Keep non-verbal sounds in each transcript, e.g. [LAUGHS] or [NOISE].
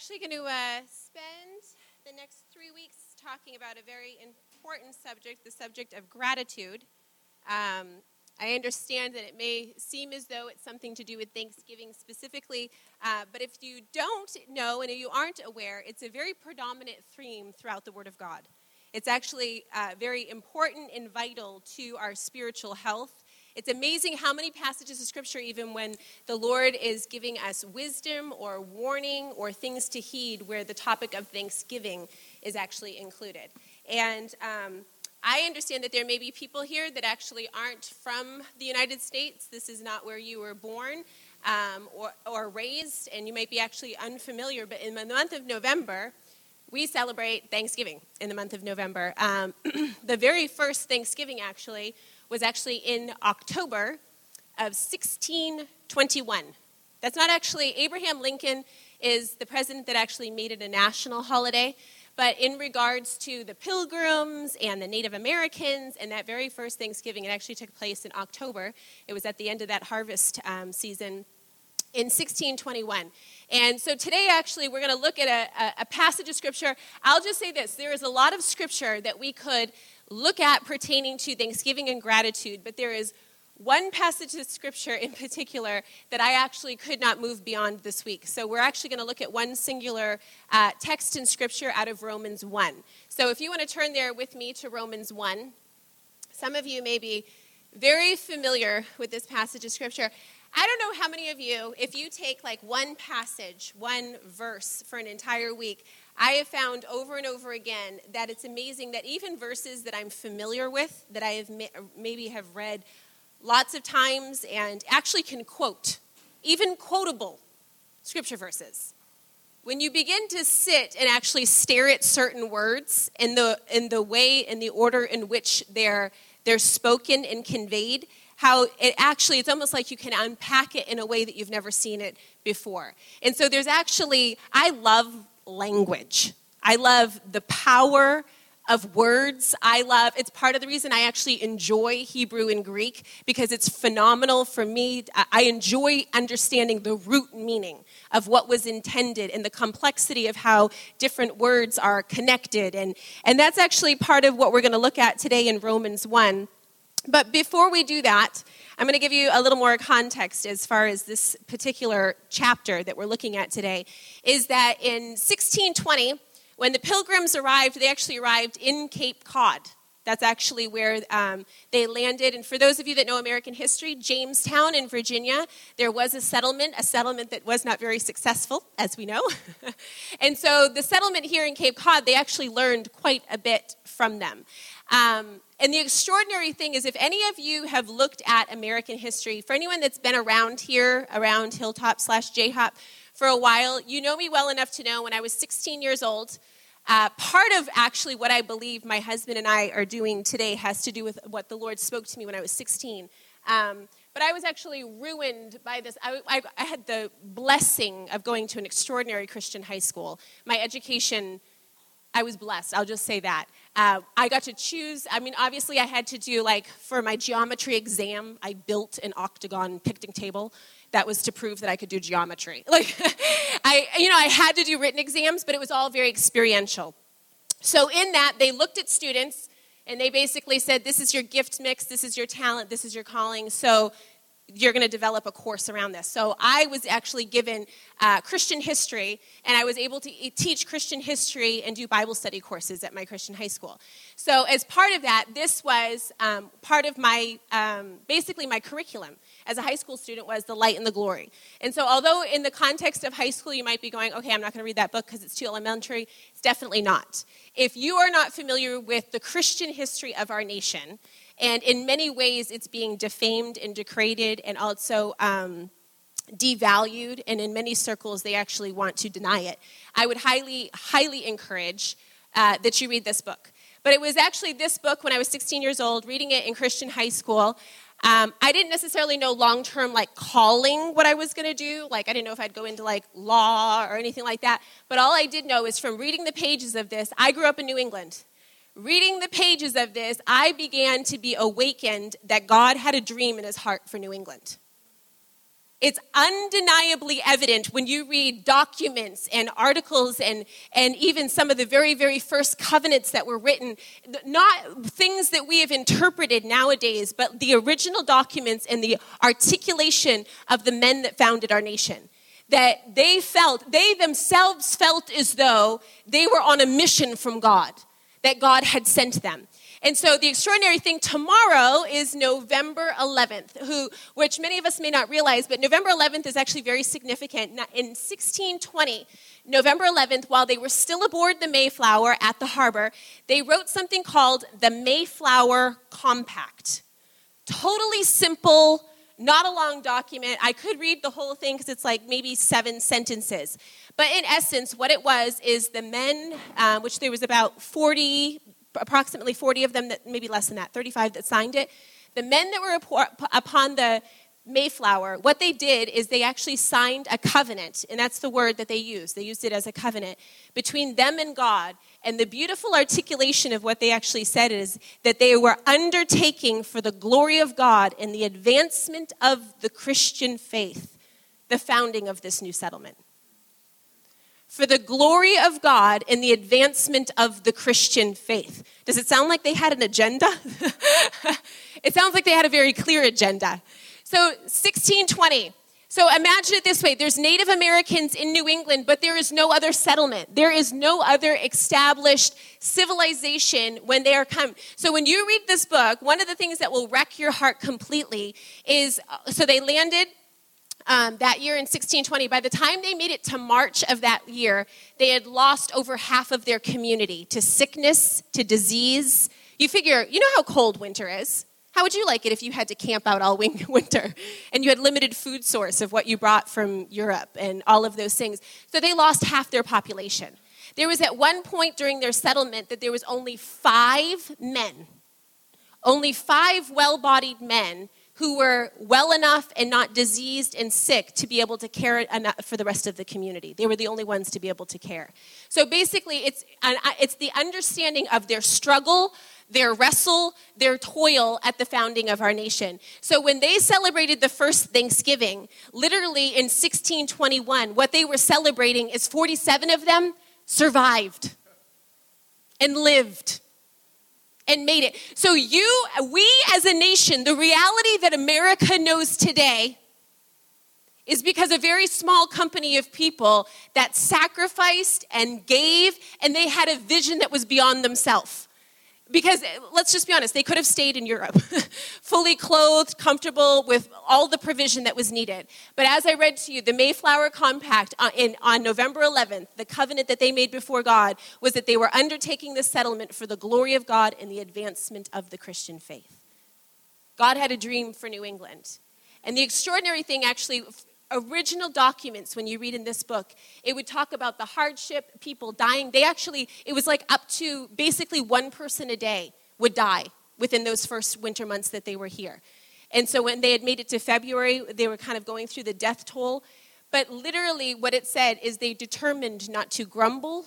actually going to uh, spend the next three weeks talking about a very important subject the subject of gratitude. Um, I understand that it may seem as though it's something to do with Thanksgiving specifically, uh, but if you don't know and if you aren't aware, it's a very predominant theme throughout the Word of God. It's actually uh, very important and vital to our spiritual health it's amazing how many passages of Scripture, even when the Lord is giving us wisdom or warning or things to heed, where the topic of thanksgiving is actually included. And um, I understand that there may be people here that actually aren't from the United States. This is not where you were born um, or, or raised, and you might be actually unfamiliar. But in the month of November, we celebrate Thanksgiving in the month of November. Um, [CLEARS THROAT] the very first Thanksgiving, actually, was actually in October of 1621. That's not actually, Abraham Lincoln is the president that actually made it a national holiday. But in regards to the pilgrims and the Native Americans and that very first Thanksgiving, it actually took place in October. It was at the end of that harvest um, season in 1621. And so today, actually, we're going to look at a, a, passage of scripture. I'll just say this there is a lot of scripture that we could look at pertaining to thanksgiving and gratitude, but there is one passage of scripture in particular that I actually could not move beyond this week. So we're actually going to look at one singular uh, text in scripture out of Romans 1. So if you want to turn there with me to Romans 1, some of you may be very familiar with this passage of scripture. I don't know how many of you, if you take like one passage, one verse for an entire week, I have found over and over again that it's amazing that even verses that I'm familiar with, that I have maybe have read lots of times and actually can quote, even quotable scripture verses. When you begin to sit and actually stare at certain words in the in the way in the order in which they're they're spoken and conveyed, how it actually it's almost like you can unpack it in a way that you've never seen it before. And so there's actually I love language. I love the power of words. I love, it's part of the reason I actually enjoy Hebrew and Greek because it's phenomenal for me. I enjoy understanding the root meaning of what was intended and the complexity of how different words are connected. And, and that's actually part of what we're going to look at today in Romans 1. But before we do that, I'm going to give you a little more context as far as this particular chapter that we're looking at today. Is that in 1620, when the pilgrims arrived, they actually arrived in Cape Cod. That's actually where um, they landed. And for those of you that know American history, Jamestown in Virginia, there was a settlement, a settlement that was not very successful, as we know. [LAUGHS] and so the settlement here in Cape Cod, they actually learned quite a bit from them. Um, and the extraordinary thing is, if any of you have looked at American history, for anyone that's been around here, around Hilltop slash J-Hop for a while, you know me well enough to know when I was 16 years old, uh, part of actually what I believe my husband and I are doing today has to do with what the Lord spoke to me when I was 16. Um, but I was actually ruined by this. I, I, I, had the blessing of going to an extraordinary Christian high school. My education, I was blessed, I'll just say that. Uh, I got to choose. I mean, obviously, I had to do like for my geometry exam, I built an octagon picnic table. That was to prove that I could do geometry. [LAUGHS] Like, I, you know, I had to do written exams, but it was all very experiential. So in that, they looked at students and they basically said, "This is your gift mix. This is your talent. This is your calling." So you're going to develop a course around this. So I was actually given uh, Christian history, and I was able to teach Christian history and do Bible study courses at my Christian high school. So as part of that, this was um, part of my, um, basically my curriculum as a high school student was the light and the glory. And so although in the context of high school you might be going, okay, I'm not going to read that book because it's too elementary, it's definitely not. If you are not familiar with the Christian history of our nation, and in many ways, it's being defamed and degraded and also um, devalued. And in many circles, they actually want to deny it. I would highly, highly encourage uh, that you read this book. But it was actually this book when I was 16 years old, reading it in Christian high school. Um, I didn't necessarily know long term, like calling what I was going to do. Like, I didn't know if I'd go into like law or anything like that. But all I did know is from reading the pages of this, I grew up in New England. Reading the pages of this, I began to be awakened that God had a dream in his heart for New England. it's undeniably evident when you read documents and articles and, and even some of the very, very first covenants that were written, not things that we have interpreted nowadays, but the original documents and the articulation of the men that founded our nation. That they felt, they themselves felt as though they were on a mission from God, that God had sent them. And so the extraordinary thing tomorrow is November 11th, who, which many of us may not realize, but November 11th is actually very significant. In 1620, November 11th, while they were still aboard the Mayflower at the harbor, they wrote something called the Mayflower Compact. Totally simple, not a long document. I could read the whole thing because it's like maybe seven sentences. But in essence, what it was is the men, uh, which there was about 40 approximately 40 of them, that maybe less than that, 35 that signed it. The men that were upon the Mayflower, what they did is they actually signed a covenant, and that's the word that they used. They used it as a covenant between them and God. And the beautiful articulation of what they actually said is that they were undertaking for the glory of God and the advancement of the Christian faith the founding of this new settlement for the glory of God and the advancement of the Christian faith. Does it sound like they had an agenda? [LAUGHS] it sounds like they had a very clear agenda. So, 1620. So imagine it this way there's Native Americans in New England, but there is no other settlement. There is no other established civilization when they are come. So when you read this book, one of the things that will wreck your heart completely is uh, so they landed um, that year in 1620, by the time they made it to March of that year, they had lost over half of their community to sickness, to disease. You figure, you know how cold winter is. How would you like it if you had to camp out all [LAUGHS] winter and you had limited food source of what you brought from Europe and all of those things? So they lost half their population. There was at one point during their settlement that there was only five men, only five well bodied men who were well enough and not diseased and sick to be able to care for the rest of the community. They were the only ones to be able to care. So basically, it's, it's the understanding of their struggle, their wrestle, their toil at the founding of our nation. So when they celebrated the first Thanksgiving, literally in 1621, what they were celebrating is 47 of them survived and lived and made it. So, you, we as a nation, the reality that America knows today is because a very small company of people that sacrificed and gave, and they had a vision that was beyond themselves because let's just be honest, they could have stayed in Europe, [LAUGHS] fully clothed, comfortable with all the provision that was needed. But as I read to you, the Mayflower Compact on, uh, in, on November 11th, the covenant that they made before God was that they were undertaking the settlement for the glory of God and the advancement of the Christian faith. God had a dream for New England. And the extraordinary thing, actually, original documents when you read in this book it would talk about the hardship people dying. They actually it was like up to basically one person a day would die within those first winter months that they were here. And so when they had made it to february they were kind of going through the death toll. But literally what it said is they determined not to grumble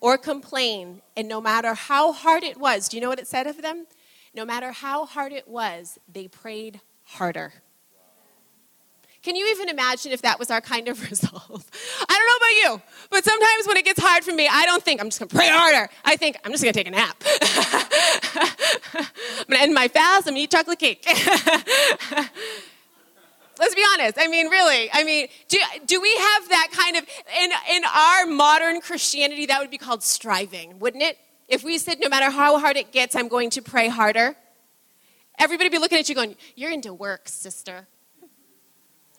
or complain. And no matter how hard it was do you know what it said of them? No matter how hard it was they prayed harder can you even imagine if that was our kind of [LAUGHS] resolve? I don't know about you, but sometimes when it gets hard for me, I don't think I'm just gonna pray harder. I think I'm just gonna take a nap. [LAUGHS] I'm gonna end my fast, I'm gonna eat chocolate cake. [LAUGHS] Let's be honest. I mean, really. I mean, do, do we have that kind of, in, in our modern Christianity, that would be called striving, wouldn't it? If we said, no matter how hard it gets, I'm going to pray harder, everybody be looking at you going, You're into work, sister.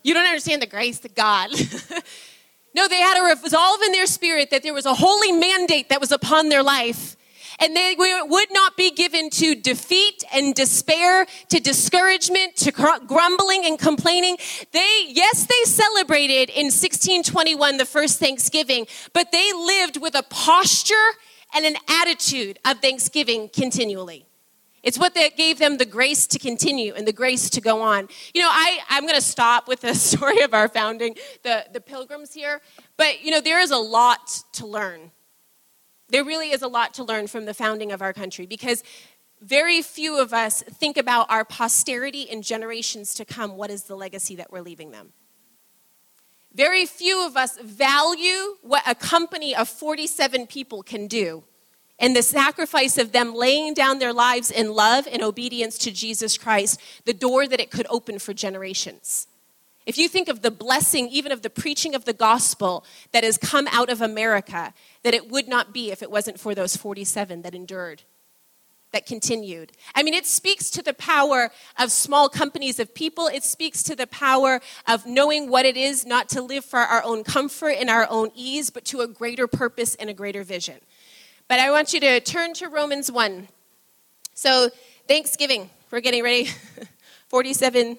You don't understand the grace of God. [LAUGHS] no, they had a resolve in their spirit that there was a holy mandate that was upon their life. And they would not be given to defeat and despair, to discouragement, to grumbling and complaining. They, yes, they celebrated in 1621 the first Thanksgiving, but they lived with a posture and an attitude of thanksgiving continually. It's what that gave them the grace to continue and the grace to go on. You know, I, I'm going to stop with the [LAUGHS] story of our founding, the, the pilgrims here. But, you know, there is a lot to learn. There really is a lot to learn from the founding of our country because very few of us think about our posterity and generations to come. What is the legacy that we're leaving them? Very few of us value what a company of 47 people can do and the sacrifice of them laying down their lives in love and obedience to Jesus Christ, the door that it could open for generations. If you think of the blessing, even of the preaching of the gospel that has come out of America, that it would not be if it wasn't for those 47 that endured, that continued. I mean, it speaks to the power of small companies of people. It speaks to the power of knowing what it is not to live for our own comfort and our own ease, but to a greater purpose and a greater vision. But I want you to turn to Romans 1. So, Thanksgiving, we're getting ready. [LAUGHS] 47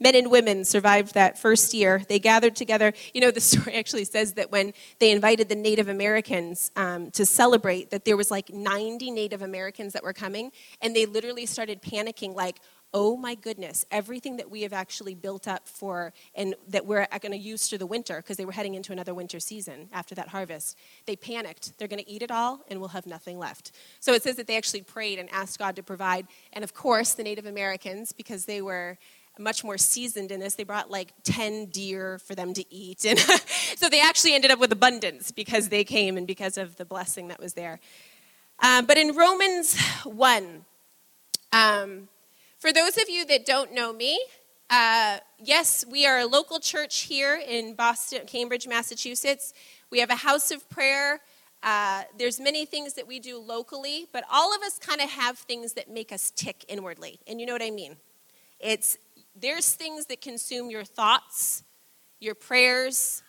men and women survived that first year. They gathered together. You know, the [LAUGHS] story actually says that when they invited the Native Americans um, to celebrate, that there was like 90 Native Americans that were coming, and they literally started panicking, like, oh my goodness, everything that we have actually built up for and that we're going to use through the winter, because they were heading into another winter season after that harvest, they panicked. They're going to eat it all and we'll have nothing left. So it says that they actually prayed and asked God to provide. And of course, the Native Americans, because they were much more seasoned in this. They brought like 10 deer for them to eat. And [LAUGHS] so they actually ended up with abundance because they came and because of the blessing that was there. Um, but in Romans 1, um, for those of you that don't know me, uh, yes, we are a local church here in Boston, Cambridge, Massachusetts. We have a house of prayer. Uh, there's many things that we do locally, but all of us kind of have things that make us tick inwardly. And you know what I mean? It's there's things that consume your thoughts, your prayers,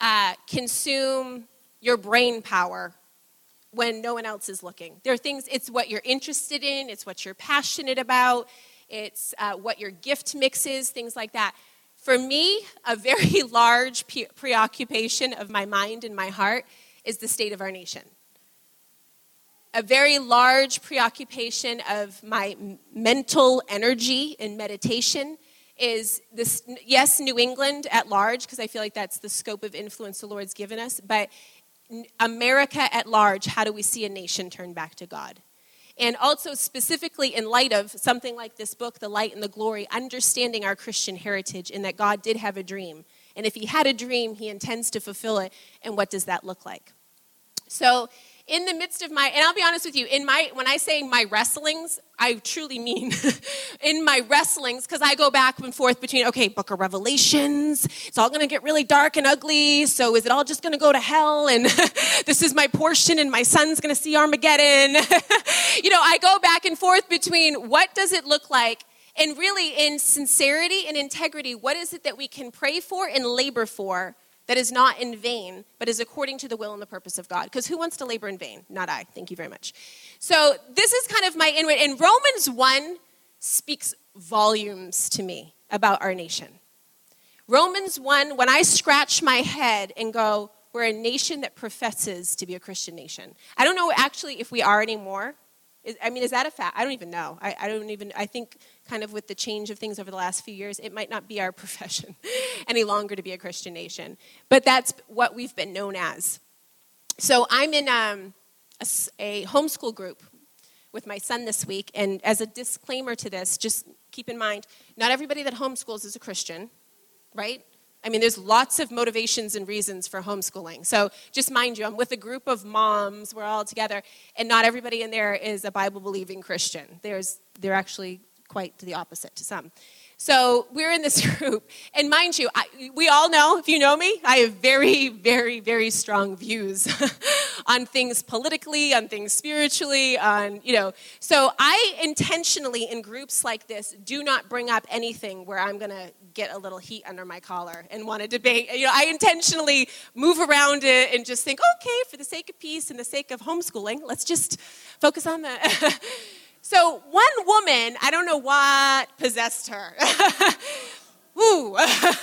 uh, consume your brain power when no one else is looking. There are things, it's what you're interested in, it's what you're passionate about, it's uh, what your gift mix is, things like that. For me, a very [LAUGHS] large preoccupation of my mind and my heart is the state of our nation. A very large preoccupation of my mental energy and meditation is this yes new england at large because i feel like that's the scope of influence the lord's given us but America at large, how do we see a nation turn back to God? And also, specifically in light of something like this book, The Light and the Glory, understanding our Christian heritage and that God did have a dream. And if He had a dream, He intends to fulfill it. And what does that look like? So, in the midst of my, and I'll be honest with you, in my, when I say my wrestlings, I truly mean [LAUGHS] in my wrestlings, because I go back and forth between, okay, book of Revelations, it's all going to get really dark and ugly, so is it all just going to go to hell? And [LAUGHS] this is my portion, and my son's going to see Armageddon. [LAUGHS] you know, I go back and forth between what does it look like and really in sincerity and integrity, what is it that we can pray for and labor for that is not in vain, but is according to the will and the purpose of God. Because who wants to labor in vain? Not I. Thank you very much. So this is kind of my inward. And Romans 1 speaks volumes to me about our nation. Romans 1, when I scratch my head and go, we're a nation that professes to be a Christian nation. I don't know actually if we are anymore. I mean, is that a fact? I don't even know. I, I don't even, I think kind of with the change of things over the last few years, it might not be our [LAUGHS] profession any longer to be a Christian nation. But that's what we've been known as. So I'm in um, a, a homeschool group with my son this week. And as a disclaimer to this, just keep in mind not everybody that homeschools is a Christian, right? I mean, there's lots of motivations and reasons for homeschooling. So just mind you, I'm with a group of moms, we're all together, and not everybody in there is a Bible believing Christian. There's, they're actually quite the opposite to some. So we're in this [LAUGHS] group, and mind you, I, we all know, if you know me, I have very, very, very strong views [LAUGHS] on things politically, on things spiritually, on, you know. So I intentionally, in groups like this, do not bring up anything where I'm going to get a little heat under my collar and want to debate. You know, I intentionally move around it and just think, okay, for the sake of peace and the sake of homeschooling, let's just focus on the. [LAUGHS] So, one woman, I don't know what possessed her. [LAUGHS] Ooh,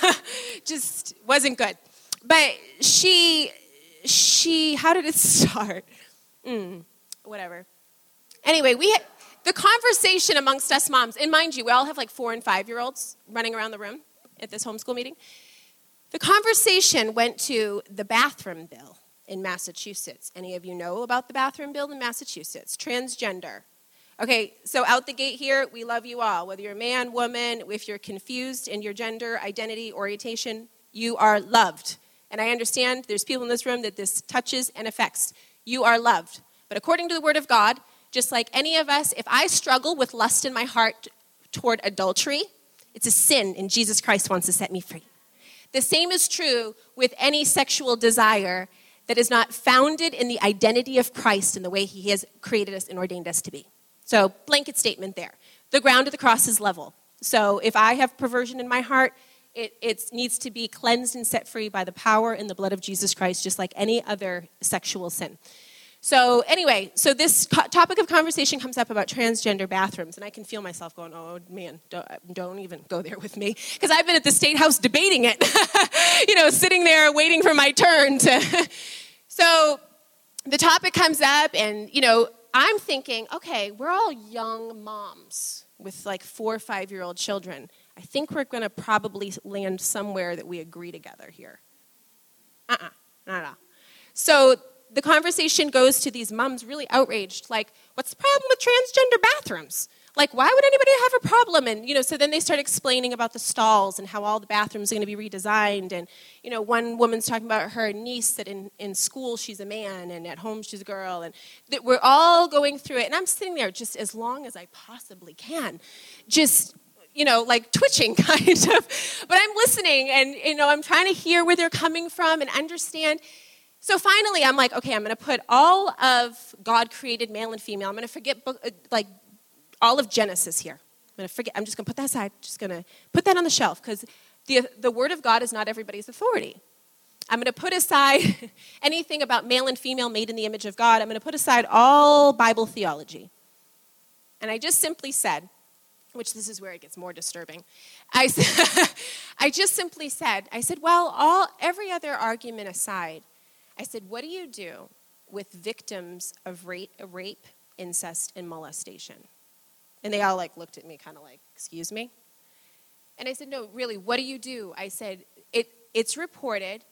[LAUGHS] just wasn't good. But she, she, how did it [LAUGHS] start? Mm, whatever. Anyway, we had the conversation amongst us moms, and mind you, we all have like four and five year olds running around the room at this homeschool meeting. The conversation went to the bathroom bill in Massachusetts. Any of you know about the bathroom bill in Massachusetts? Transgender, Okay, so out the gate here, we love you all. Whether you're a man, woman, if you're confused in your gender, identity, orientation, You are loved. And I understand there's people in this room that this touches and affects. You are loved. But according to the Word of God, just like any of us, if I struggle with lust in my heart toward adultery, it's a sin, and Jesus Christ wants to set me free. The same is true with any sexual desire that is not founded in the identity of Christ and the way He has created us and ordained us to be. So, blanket statement there. The ground of the cross is level. So, if I have perversion in my heart, it, it needs to be cleansed and set free by the power and the blood of Jesus Christ, just like any other sexual sin. So, anyway, so this co- topic of conversation comes up about transgender bathrooms, and I can feel myself going, oh man, don't, don't even go there with me. Because I've been at the State House debating it, [LAUGHS] you know, sitting there waiting for my turn to. [LAUGHS] so, the topic comes up, and, you know, I'm thinking, okay, we're all young moms with like four or five year old children. I think we're going to probably land somewhere that we agree together here. Uh uh-uh, uh, not at all. So the conversation goes to these moms really outraged, like, what's the problem with transgender bathrooms? Like, why would anybody have a problem? And, you know, so then they start explaining about the stalls and how all the bathrooms are going to be redesigned. And, you know, one woman's talking about her niece that in, in school she's a man and at home she's a girl. And that we're all going through it. And I'm sitting there just as long as I possibly can, just you know, like twitching [LAUGHS] kind of. But I'm listening and, you know, I'm trying to hear where they're coming from and understand. So finally, I'm like, okay, I'm going to put all of God created male and female. I'm going to forget, uh, like, all of Genesis here. I'm going to forget, I'm just going to put that aside, just going to put that on the shelf because the, the Word of God is not everybody's authority. I'm going to put aside [LAUGHS] anything about male and female made in the image of God. I'm going to put aside all Bible theology. And I just simply said, which this is where it gets more disturbing. I, [LAUGHS] I just simply said, I said, well, all, every other argument aside, I said, what do you do with victims of rape, rape incest, and molestation? And they all like looked at me kind of like, excuse me? And I said, no, really, what do you do? I said, it, it's reported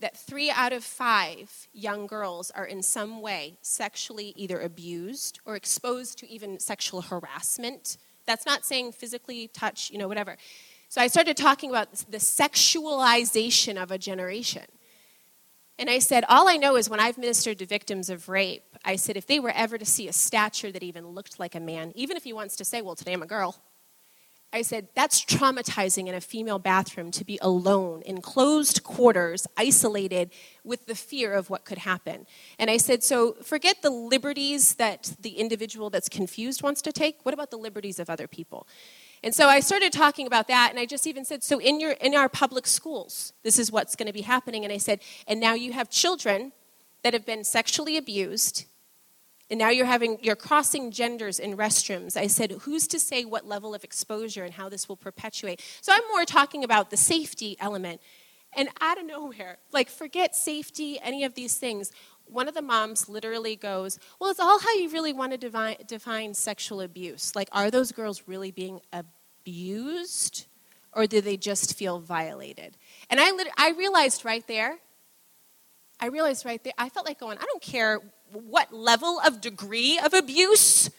that three out of five young girls are in some way sexually either abused or exposed to even sexual harassment that's not saying physically touch, you know, whatever. So I started talking about the sexualization of a generation. And I said, all I know is when I've ministered to victims of rape, I said, if they were ever to see a stature that even looked like a man, even if he wants to say, well, today I'm a girl, I said, that's traumatizing in a female bathroom to be alone in closed quarters, isolated with the fear of what could happen. And I said, so forget the liberties that the individual that's confused wants to take. What about the liberties of other people? And so I started talking about that, and I just even said, so in, your, in our public schools, this is what's going to be happening. And I said, and now you have children that have been sexually abused and now you're having you're crossing genders in restrooms. I said who's to say what level of exposure and how this will perpetuate? So i'm more talking about the safety element. And out of nowhere like forget safety any of these things one of the moms literally goes well it's all how you really want to define, define sexual abuse like are those girls really being abused or do they just feel violated and i, I realized right there i realized right there i felt like going i don't care what level of degree of abuse.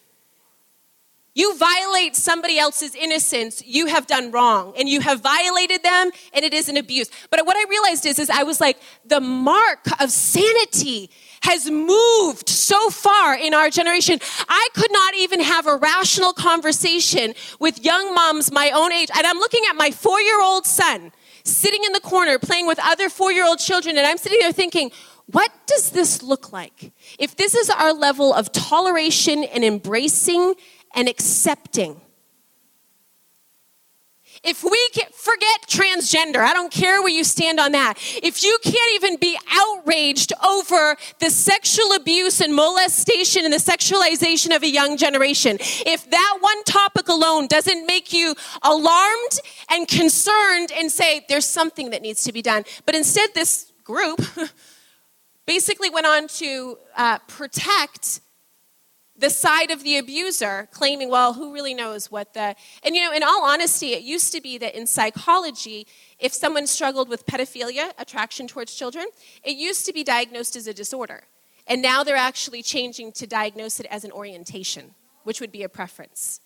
You violate somebody else's innocence, you have done wrong, and you have violated them, and it is an abuse. But what I realized is, is I was like, the mark of sanity has moved so far in our generation. I could not even have a rational conversation with young moms my own age. And I'm looking at my four year old son sitting in the corner playing with other four year old children, and I'm sitting there thinking, what does this look like? If this is our level of toleration and embracing and accepting, if we forget transgender, I don't care where you stand on that. If you can't even be outraged over the sexual abuse and molestation and the sexualization of a young generation, if that one topic alone doesn't make you alarmed and concerned and say there's something that needs to be done, but instead this group [LAUGHS] basically went on to uh, protect the side of the abuser, claiming, well, who really knows what the. And you know, in all honesty, it used to be that in psychology, if someone struggled with pedophilia, attraction towards children, it used to be diagnosed as a disorder. And now they're actually changing to diagnose it as an orientation, which would be a preference.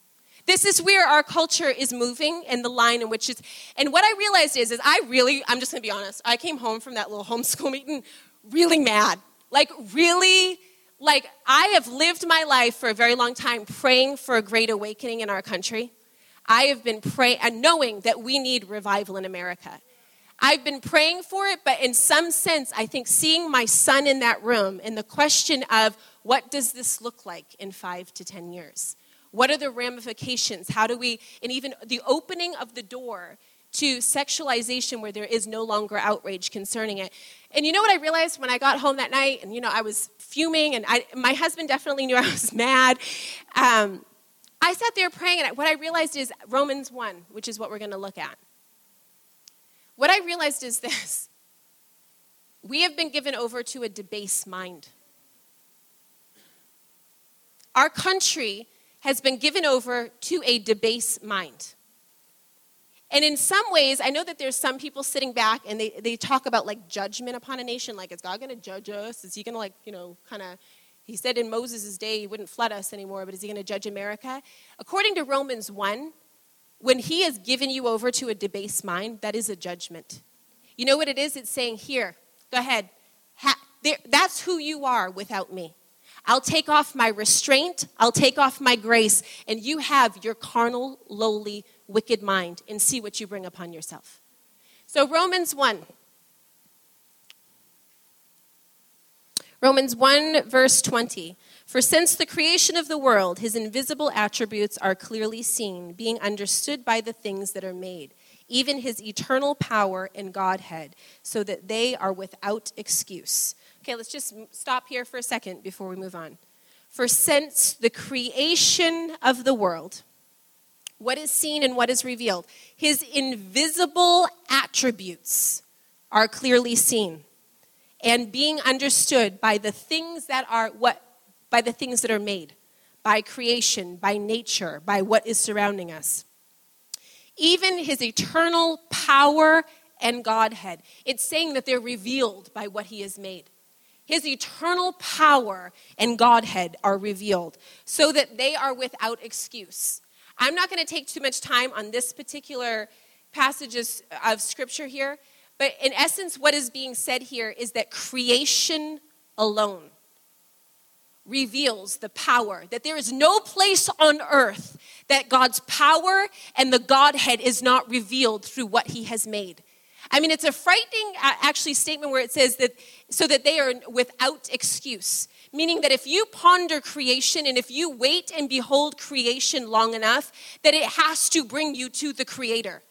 This is where our culture is moving and the line in which it's. And what I realized is, is I really, I'm just gonna be honest, I came home from that little homeschool meeting really mad. Like, really, like, I have lived my life for a very long time praying for a great awakening in our country. I have been praying and uh, knowing that we need revival in America. I've been praying for it, but in some sense, I think seeing my son in that room and the question of what does this look like in five to 10 years? What are the ramifications? How do we, and even the opening of the door to sexualization where there is no longer outrage concerning it. And you know what I realized when I got home that night? And you know, I was fuming, and I, my husband definitely knew [LAUGHS] I was mad. Um, I sat there praying, and what I realized is Romans 1, which is what we're going to look at. What I realized is this [LAUGHS] we have been given over to a debased mind. Our country has been given over to a debased mind. And in some ways, I know that there's some people sitting back and they, they talk about like judgment upon a nation, like, is God going to judge us? Is he going to, like, you know, kind of, he said in Moses' day he wouldn't flood us anymore, but is he going to judge America? According to Romans 1, when he has given you over to a debased mind, that is a judgment. You know what it is? It's saying, here, go ahead. Ha- there, that's who you are without me. I'll take off my restraint, I'll take off my grace, and you have your carnal, lowly, wicked mind and see what you bring upon yourself. So, Romans 1. Romans 1, verse 20. For since the creation of the world, his invisible attributes are clearly seen, being understood by the things that are made, even his eternal power and Godhead, so that they are without excuse. Okay, let's just stop here for a second before we move on. For since the creation of the world, what is seen and what is revealed, his invisible attributes are clearly seen and being understood by the things that are what by the things that are made, by creation, by nature, by what is surrounding us. Even his eternal power and Godhead. It's saying that they're revealed by what he has made. His eternal power and Godhead are revealed so that they are without excuse. I'm not going to take too much time on this particular passages of scripture here, but in essence, what is being said here is that creation alone reveals the power, that there is no place on earth that God's power and the Godhead is not revealed through what he has made. I mean, it's a frightening, uh, actually, statement where it says that so that they are without excuse. Meaning that if you ponder creation and if you wait and behold creation long enough, that it has to bring you to the Creator.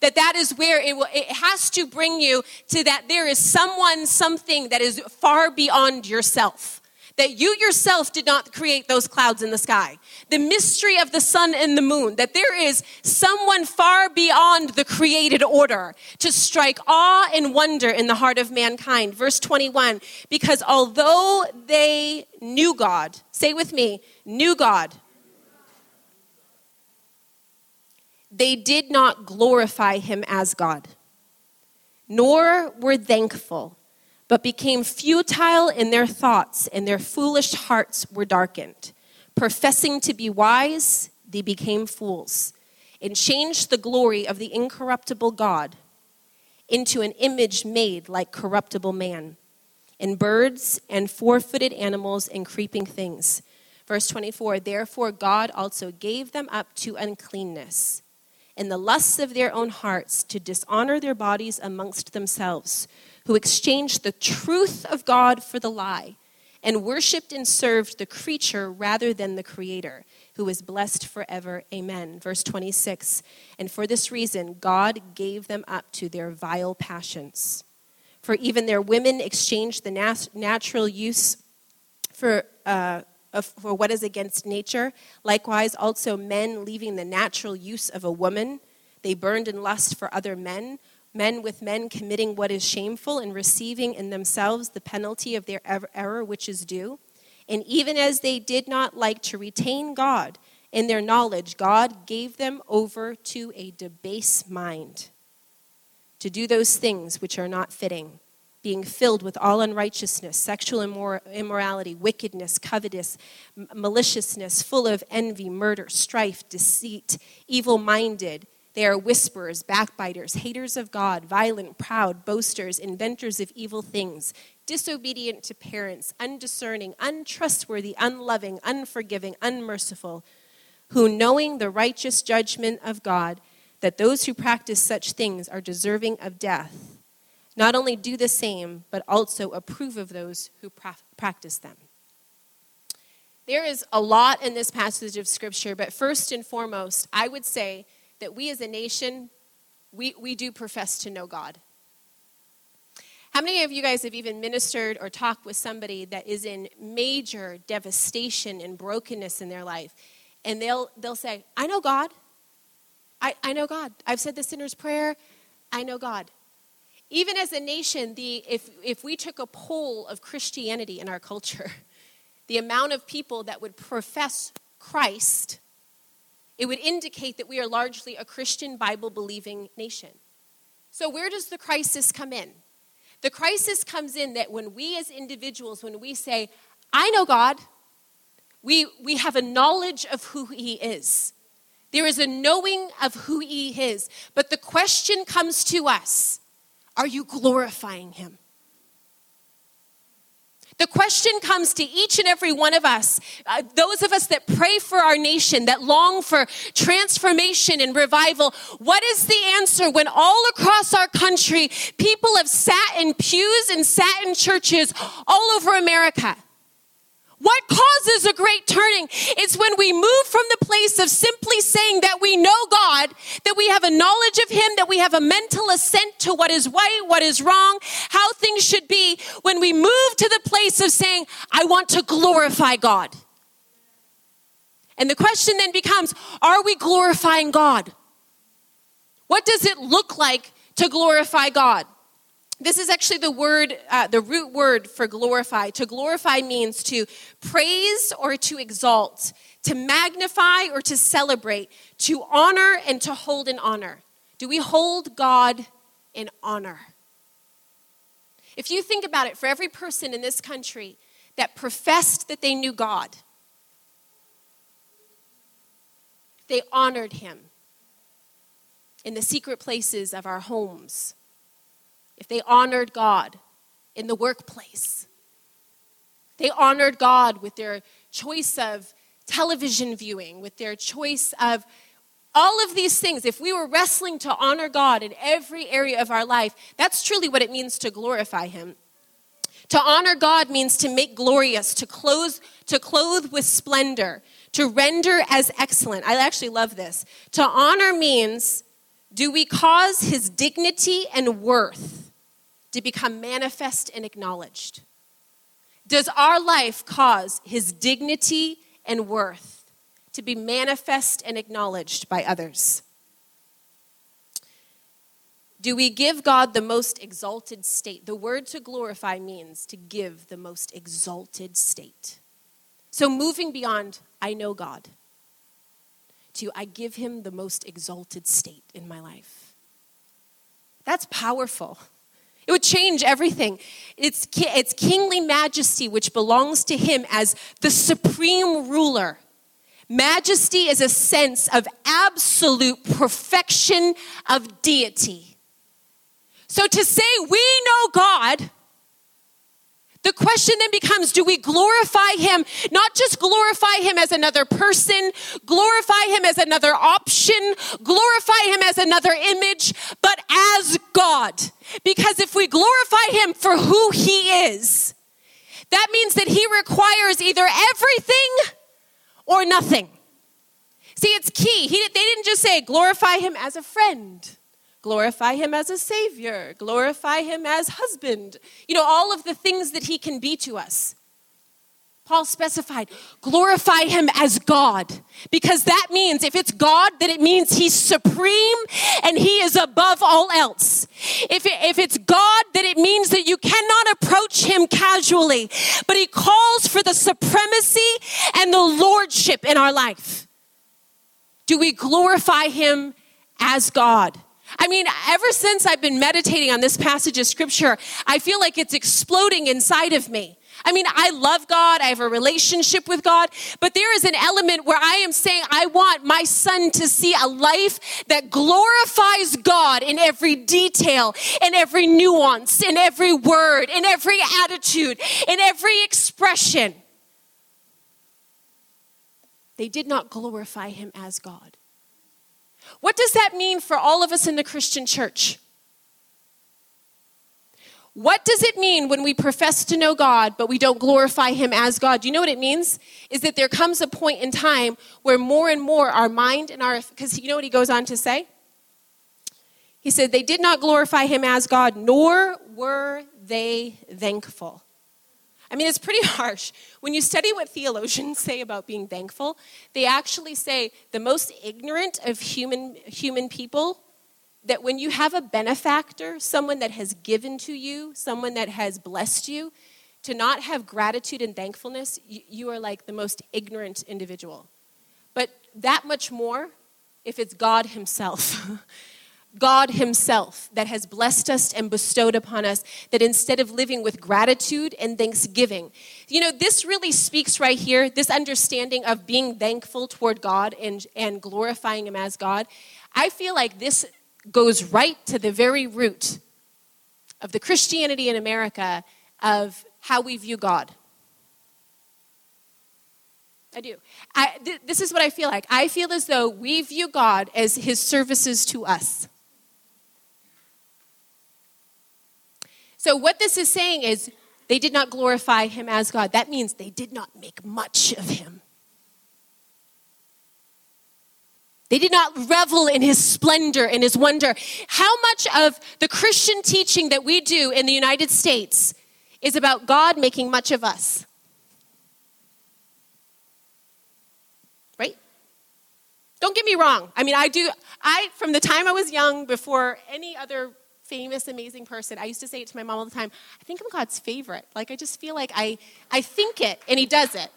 That that is where it, will, it has to bring you to that there is someone, something that is far beyond yourself that you yourself did not create those clouds in the sky. The mystery of the sun and the moon, that there is someone far beyond the created order to strike awe and wonder in the heart of mankind. Verse 21 because although they knew God, say with me, knew God, they did not glorify him as God, nor were thankful but became futile in their thoughts, and their foolish hearts were darkened. Professing to be wise, they became fools, and changed the glory of the incorruptible God into an image made like corruptible man, and birds, and four footed animals, and creeping things. Verse 24 Therefore, God also gave them up to uncleanness, in the lusts of their own hearts to dishonor their bodies amongst themselves who exchanged the truth of God for the lie and worshiped and served the creature rather than the creator, who is blessed forever. Amen. Verse 26 And for this reason, God gave them up to their vile passions. For even their women exchanged the nat- natural use for, uh, for what is against nature. Likewise, also men leaving the natural use of a woman, they burned in lust for other men men with men committing what is shameful and receiving in themselves the penalty of their error which is due. And even as they did not like to retain God in their knowledge, God gave them over to a debased mind to do those things which are not fitting, being filled with all unrighteousness, sexual immor- immorality, wickedness, covetous, maliciousness, full of envy, murder, strife, deceit, evil minded. They are whisperers, backbiters, haters of God, violent, proud, boasters, inventors of evil things, disobedient to parents, undiscerning, untrustworthy, unloving, unforgiving, unmerciful, who, knowing the righteous judgment of God, that those who practice such things are deserving of death, not only do the same, but also approve of those who pra- practice them. There is a lot in this passage of Scripture, but first and foremost, I would say that we as a nation, we, we do profess to know God. How many of you guys have even ministered or talked with somebody that is in major devastation and brokenness in their life? And they'll, they'll say, I know God. I, I know God. I've said the sinner's prayer. I know God. Even as a nation, the, if, if we took a poll of Christianity in our culture, [LAUGHS] the amount of people that would profess Christ, it would indicate that we are largely a Christian, Bible believing nation. So, where does the crisis come in? The crisis comes in that when we as individuals, when we say, I know God, we, we have a knowledge of who He is. There is a knowing of who He is. But the question comes to us are you glorifying Him? The question comes to each and every one of us, uh, those of us that pray for our nation, that long for transformation and revival. What is the answer when all across our country people have sat in pews and sat in churches all over America? What causes a great turning? It's when we move from the place of simply saying that we know God, that we have a knowledge of Him, that we have a mental assent to what is right, what is wrong, how things should be, when we move to the place of saying, I want to glorify God. And the question then becomes are we glorifying God? What does it look like to glorify God? This is actually the word, uh, the root word for glorify. To glorify means to praise or to exalt, to magnify or to celebrate, to honor and to hold in honor. Do we hold God in honor? If you think about it, for every person in this country that professed that they knew God, they honored Him in the secret places of our homes if they honored God in the workplace, they honored God with their choice of television viewing, with their choice of all of these things, if we were wrestling to honor God in every area of our life, that's truly what it means to glorify Him. To honor God means to make glorious, to clothe, to clothe with splendor, to render as excellent. I actually love this. To honor means do we cause His dignity and worth to become manifest and acknowledged? Does our life cause his dignity and worth to be manifest and acknowledged by others? Do we give God the most exalted state? The word to glorify means to give the most exalted state. So moving beyond, I know God, to I give him the most exalted state in my life. That's powerful. It would change everything. It's, it's kingly majesty, which belongs to him as the supreme ruler. Majesty is a sense of absolute perfection of deity. So to say we know God the question then becomes do we glorify him, not just glorify him as another person, glorify him as another option, glorify him as another image, but as God? Because if we glorify him for who he is, that means that he requires either everything or nothing. See, it's key. He, they didn't just say glorify him as a friend glorify him as a savior, glorify him as husband, you know, all of the things that he can be to us. Paul specified, glorify him as God. Because that means if it's God, then it means he's supreme and he is above all else. If, it, if it's God, then it means that you cannot approach him casually, but he calls for the supremacy and the lordship in our life. Do we glorify him as God? I mean, ever since I've been meditating on this passage of scripture, I feel like it's exploding inside of me. I mean, I love God, I have a relationship with God, but there is an element where I am saying, I want my son to see a life that glorifies God in every detail, in every nuance, in every word, in every attitude, in every expression. They did not glorify him as God. What does that mean for all of us in the Christian church? What does it mean when we profess to know God, but we don't glorify Him as God? Do you know what it means? Is that there comes a point in time where more and more our mind and our, because you know what He goes on to say? He said, They did not glorify Him as God, nor were they thankful. I mean, it's pretty [LAUGHS] harsh. When you study what theologians say about being thankful, they actually say the most ignorant of human, human people that when you have a benefactor, someone that has given to you, someone that has blessed you, to not have gratitude and thankfulness, you, you, are like the most ignorant individual. But that much more if it's God Himself. [LAUGHS] God Himself that has blessed us and bestowed upon us, that instead of living with gratitude and thanksgiving, you know, this really speaks right here, this understanding of being thankful toward God and, and glorifying Him as God. I feel like this goes right to the very root of the Christianity in America of how we view God. I do. I, th- this is what I feel like. I feel as though we view God as his services to us. So, what this is saying is they did not glorify him as God. That means they did not make much of him. They did not revel in his splendor and his wonder. How much of the Christian teaching that we do in the United States is about God making much of us? Right? Don't get me wrong. I mean, I do, I, from the time I was young, before any other famous, amazing person, I used to say it to my mom all the time I think I'm God's favorite. Like, I just feel like I, I think it and he does it.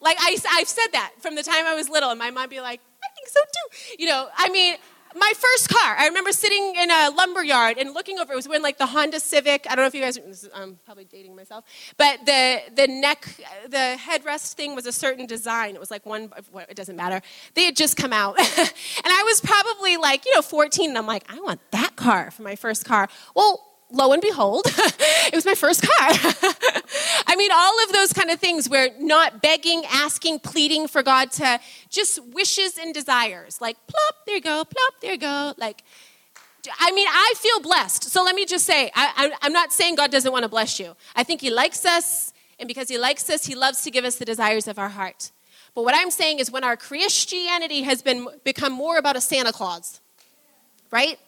Like, I, I've said that from the time I was little, and my mom be like, I think so too. You know, I mean, my first car, I remember sitting in a lumber yard and looking over. It was when like the Honda Civic. I don't know if you guys. I'm probably dating myself, but the the neck, the headrest thing was a certain design. It was like one. It doesn't matter. They had just come out, [LAUGHS] and I was probably like you know 14, and I'm like, I want that car for my first car. Well, lo and behold, [LAUGHS] it was my first car. [LAUGHS] I mean, all of those kind of things where not begging, asking, pleading for God to just wishes and desires. Like, plop, there you go, plop, there you go. Like, I mean, I feel blessed. So let me just say, I, am not saying God doesn't want to bless you. I think He likes us, and because He likes us, He loves to give us the desires of our heart. But what I'm saying is when our Christianity has been become more about a Santa Claus, right?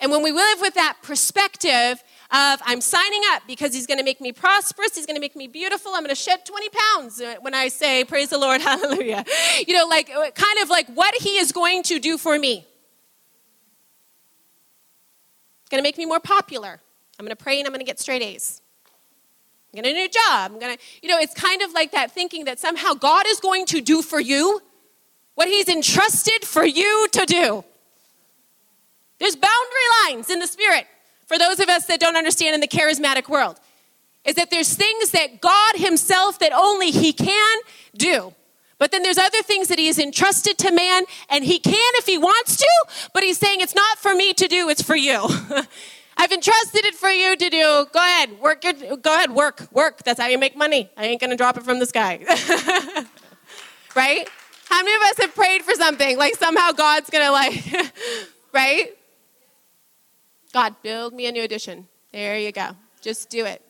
And when we live with that perspective of I'm signing up because he's going to make me prosperous, he's going to make me beautiful, I'm going to shed 20 pounds when I say praise the Lord, [LAUGHS] hallelujah. You know, like uh, kind of like what he is going to do for me. It's going to make me more popular. I'm going to pray and I'm going to get straight A's. I'm going to get a new job. I'm going to, you know, it's kind of like that thinking that somehow God is going to do for you what he's entrusted for you to do. There's boundary lines in the spirit for those of us that don't understand in the charismatic world. Is that there's things that God Himself that only He can do. But then there's other things that He has entrusted to man, and He can if He wants to, but He's saying it's not for me to do, it's for you. [LAUGHS] I've entrusted it for you to do. Go ahead, work it. Go ahead, work, work. That's how you make money. I ain't gonna drop it from the sky. [LAUGHS] right? How many of us have prayed for something like somehow God's gonna like, [LAUGHS] right? God, build me a new addition. There you go. Just do it.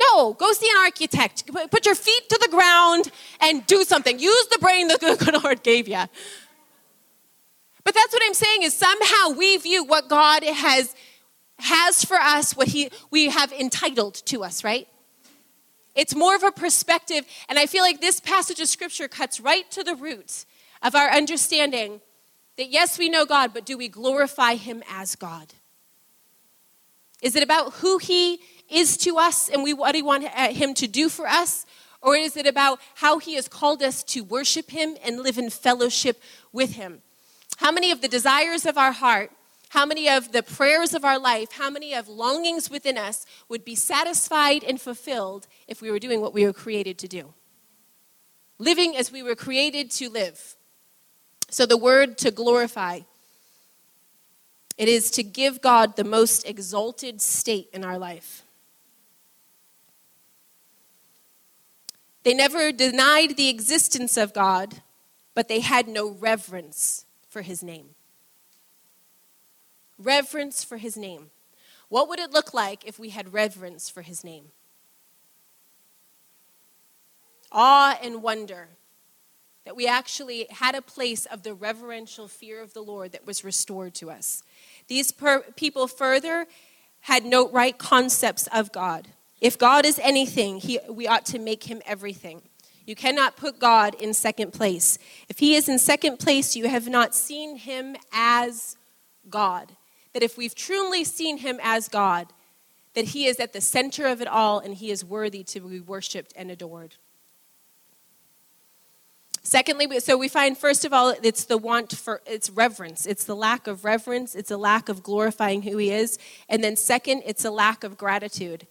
No, go see an architect. Put your feet to the ground and do something. Use the brain [LAUGHS] the good Lord gave you. But that's what I'm saying is somehow we view what God has has for us, what he we have entitled to us, right? It's more of a perspective, and I feel like this passage of scripture cuts right to the root of our understanding that yes, we know God, but do we glorify him as God? Is it about who he is to us and we, what we want uh, him to do for us? Or is it about how he has called us to worship him and live in fellowship with him? How many of the desires of our heart how many of the prayers of our life, how many of longings within us would be satisfied and fulfilled if we were doing what we were created to do? Living as we were created to live. So, the word to glorify, it is to give God the most exalted state in our life. They never denied the existence of God, but they had no reverence for his name reverence for his name. What would it look like if we had reverence for his name? Awe and wonder that we actually had a place of the reverential fear of the Lord that was restored to us. These per- people further had no right concepts of God. If God is anything, he, we ought to make him everything. You cannot put God in second place. If he is in second place, you have not seen him as God that if we've truly seen him as God, that he is at the center of it all and he is worthy to be worshiped and adored. Secondly, so we find first of all, it's the want for it's reverence. It's the lack of reverence. It's a lack of glorifying who he is. And then second, it's a lack of gratitude.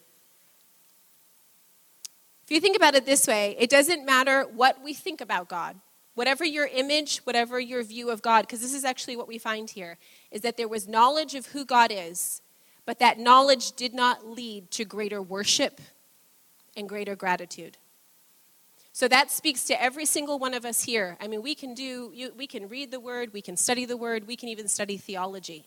If you think about it this way, it doesn't matter what we think about God. Whatever your image, whatever your view of God, because this is actually what we find here, is that there was knowledge of who God is, but that knowledge did not lead to greater worship and greater gratitude. So that speaks to every single one of us here. I mean, we can do, we can read the word, we can study the word, we can even study theology.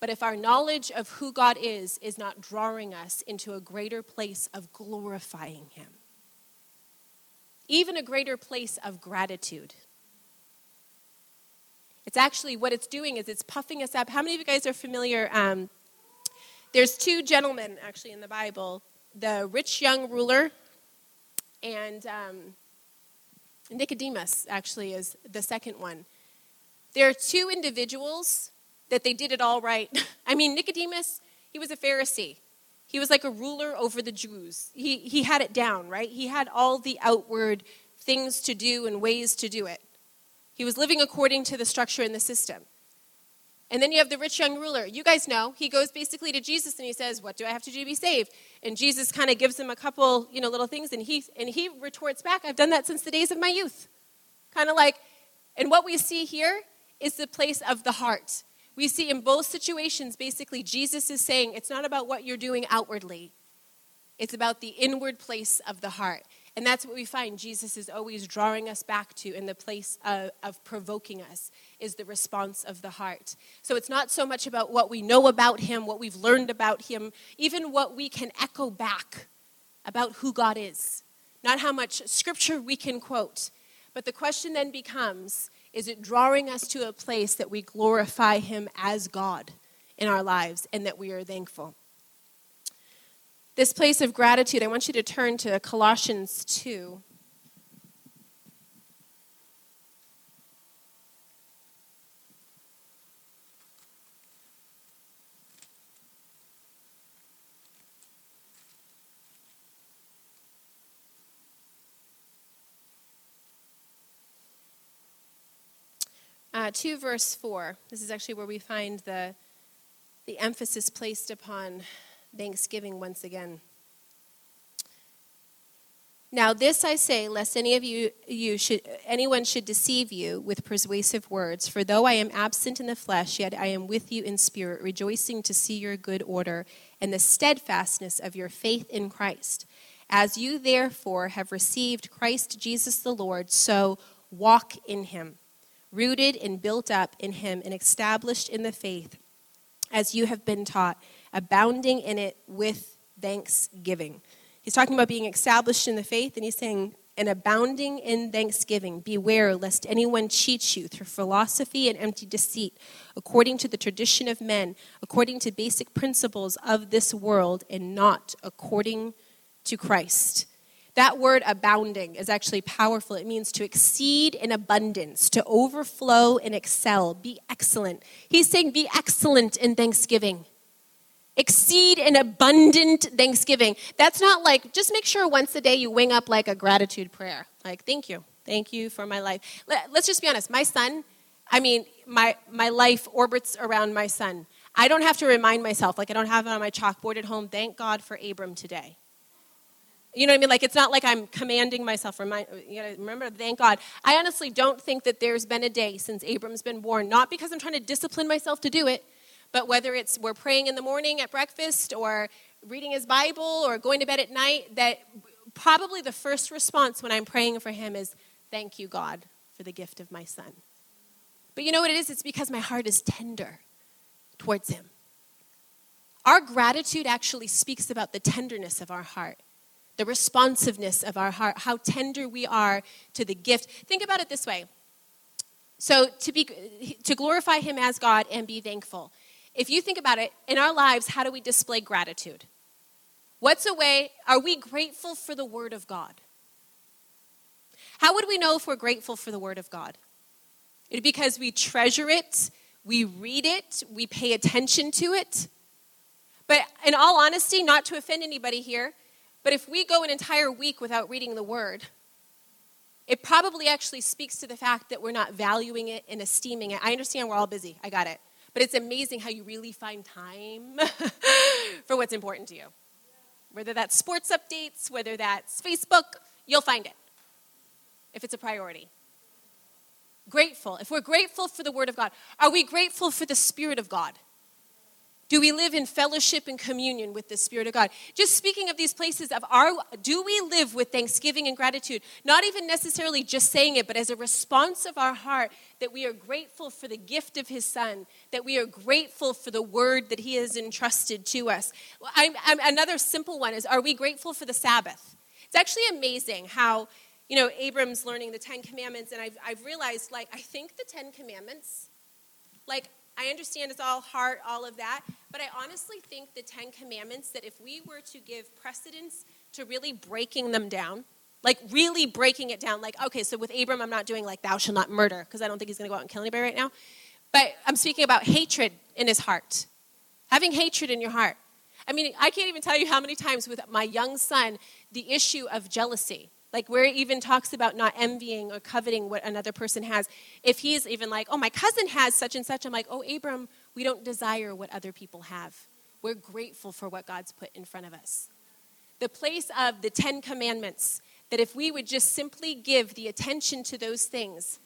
But if our knowledge of who God is is not drawing us into a greater place of glorifying Him, even a greater place of gratitude. It's actually what it's doing is it's puffing us up. How many of you guys are familiar? Um, there's two gentlemen actually in the Bible the rich young ruler and um, Nicodemus, actually, is the second one. There are two individuals that they did it all right. [LAUGHS] I mean, Nicodemus, he was a Pharisee. He was like a ruler over the Jews. He, he had it down, right? He had all the outward things to do and ways to do it. He was living according to the structure and the system. And then you have the rich young ruler. You guys know, he goes basically to Jesus and he says, What do I have to do to be saved? And Jesus kind of gives him a couple, you know, little things, and he and he retorts back, I've done that since the days of my youth. Kind of like, and what we see here is the place of the heart. We see in both situations, basically, Jesus is saying it's not about what you're doing outwardly, it's about the inward place of the heart. And that's what we find Jesus is always drawing us back to in the place of, of, provoking us, is the response of the heart. So it's not so much about what we know about him, what we've learned about him, even what we can echo back about who God is. Not how much scripture we can quote. But the question then becomes is it drawing us to a place that we glorify Him as God in our lives and that we are thankful? This place of gratitude, I want you to turn to Colossians 2. uh, 2, verse 4. This is actually where we find the, the emphasis placed upon thanksgiving once again. Now this I say, lest any of you, you should, anyone should deceive you with persuasive words. For though I am absent in the flesh, yet I am with you in spirit, rejoicing to see your good order and the steadfastness of your faith in Christ. As you therefore have received Christ Jesus the Lord, so walk in him rooted and built up in him and established in the faith as you have been taught, abounding in it with thanksgiving. He's talking about being established in the faith, and he's saying, and abounding in thanksgiving. Beware lest anyone cheat you through philosophy and empty deceit, according to the tradition of men, according to basic principles of this world, and not according to Christ. That word abounding is actually powerful. It means to exceed in abundance, to overflow and excel, be excellent. He's saying, be excellent in thanksgiving. Exceed in abundant thanksgiving. That's not like, just make sure once a day you wing up like a gratitude prayer. Like, thank you. Thank you for my life. Let's just be honest. My son, I mean, my, my life orbits around my son. I don't have to remind myself, like I don't have it on my chalkboard at home, thank God for Abram today. You know what I mean? Like it's not like I'm commanding myself. Remind, you know, remember, thank God. I honestly don't think that there's been a day since Abram's been born. Not because I'm trying to discipline myself to do it, but whether it's we're praying in the morning at breakfast or reading his Bible or going to bed at night, that probably the first response when I'm praying for him is, "Thank you, God, for the gift of my son." But you know what it is? It's because my heart is tender towards him. Our gratitude actually speaks about the tenderness of our heart the responsiveness of our heart, how tender we are to the gift. Think about it this way. So to be to glorify him as God and be thankful. If you think about it, in our lives, how do we display gratitude? What's a way are we grateful for the word of God? How would we know if we're grateful for the word of God? It's because we treasure it, we read it, we pay attention to it. But in all honesty, not to offend anybody here, but if we go an entire week without reading the word, it probably actually speaks to the fact that we're not valuing it and esteeming it. I understand we're all busy, I got it. But it's amazing how you really find time [LAUGHS] for what's important to you. Whether that's sports updates, whether that's Facebook, you'll find it if it's a priority. Grateful. If we're grateful for the Word of God, are we grateful for the Spirit of God? Do we live in fellowship and communion with the Spirit of God? Just speaking of these places of our, do we live with thanksgiving and gratitude? Not even necessarily just saying it, but as a response of our heart that we are grateful for the gift of His Son, that we are grateful for the word that He has entrusted to us. I'm, I'm, another simple one is, are we grateful for the Sabbath? It's actually amazing how, you know, Abram's learning the Ten Commandments, and I've, I've realized, like, I think the Ten Commandments, like, I understand it's all heart, all of that, but I honestly think the Ten Commandments, that if we were to give precedence to really breaking them down, like really breaking it down, like, okay, so with Abram, I'm not doing like, thou shalt not murder, because I don't think he's going to go out and kill anybody right now. But I'm speaking about hatred in his heart, having hatred in your heart. I mean, I can't even tell you how many times with my young son, the issue of jealousy like where it even talks about not envying or coveting what another person has. If he's even like, oh, my cousin has such and such, I'm like, oh, Abram, we don't desire what other people have. We're grateful for what God's put in front of us. The place of the Ten Commandments, that if we would just simply give the attention to those things,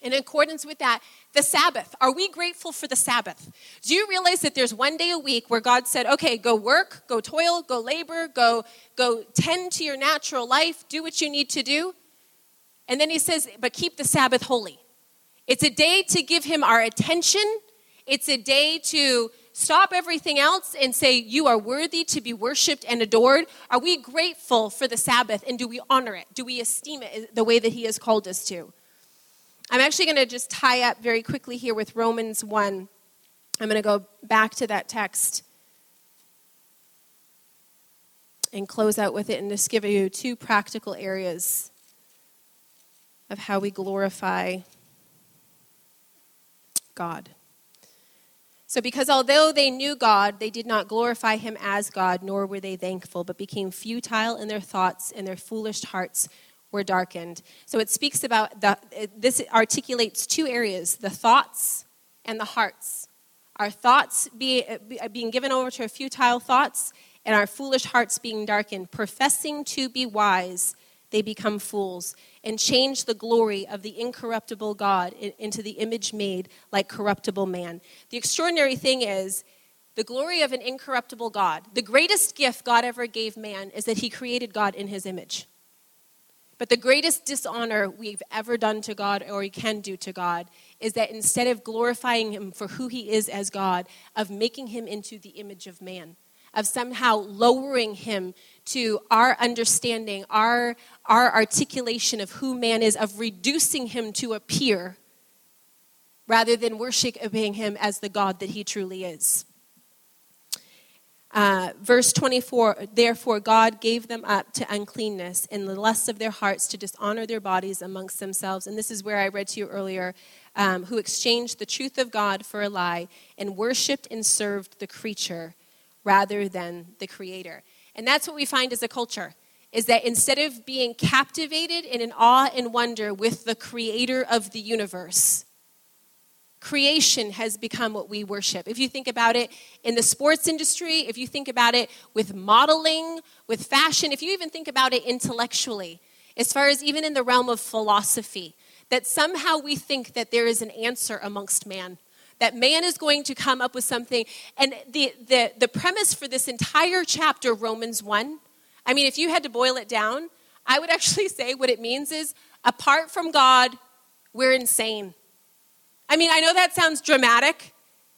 in accordance with that, the Sabbath. Are we grateful for the Sabbath? Do you realize that there's one day a week where God said, okay, go work, go toil, go labor, go, go tend to your natural life, do what you need to do? And then he says, but keep the Sabbath holy. It's a day to give him our attention. It's a day to stop everything else and say, You are worthy to be worshiped and adored? Are we grateful for the Sabbath and do we honor it? Do we esteem it the way that He has called us to? I'm actually going to just tie up very quickly here with Romans 1. I'm going to go back to that text and close out with it and just give you two practical areas of how we glorify God. So, because although they knew God, they did not glorify him as God, nor were they thankful, but became futile in their thoughts, and their foolish hearts were darkened. So it speaks about the, this articulates two areas the thoughts and the hearts. Our thoughts be, uh, being given over to futile thoughts, and our foolish hearts being darkened. Professing to be wise, they become fools and change the glory of the incorruptible God into the image made like corruptible man. The extraordinary thing is, the glory of an incorruptible God, the greatest gift God ever gave man is that he created God in his image. But the greatest dishonor we've ever done to God or we can do to God is that instead of glorifying Him for who He is as God, of making Him into the image of man, of somehow lowering Him to our understanding, our, our articulation of who man is, of reducing Him to a peer rather than worshiping Him as the God that He truly is. Uh, verse 24 Therefore, God gave them up to uncleanness in the lusts of their hearts to dishonor their bodies amongst themselves. And this is where I read to you earlier um, who exchanged the truth of God for a lie and worshiped and served the creature rather than the creator. And that's what we find as a culture is that instead of being captivated and in awe and wonder with the creator of the universe, creation has become what we worship. If you think about it in the sports industry, if you think about it with modeling, with fashion, if you even think about it intellectually, as far as even in the realm of philosophy, that somehow we think that there is an answer amongst man. That man is going to come up with something. And the, the, the premise for this entire chapter, Romans 1, I mean, if you had to boil it down, I would [LAUGHS] actually say what it means is apart from God, we're insane. I mean, I know that sounds dramatic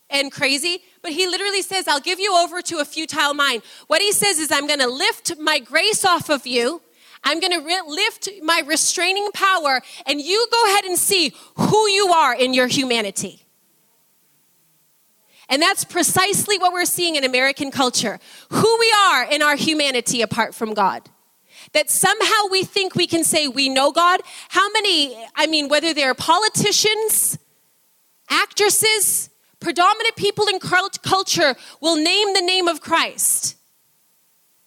and crazy, but he literally says, I'll give you over to a futile mind. What he says is, I'm going to lift my grace off of you. I'm going to re- lift my restraining power, and you go ahead and see who you are in your humanity. And that's precisely what we're seeing in American culture who we are in our humanity apart from God. That somehow we think we can say we know God. How many, I mean, whether they're politicians, actresses, predominant people in culture will name the name of Christ,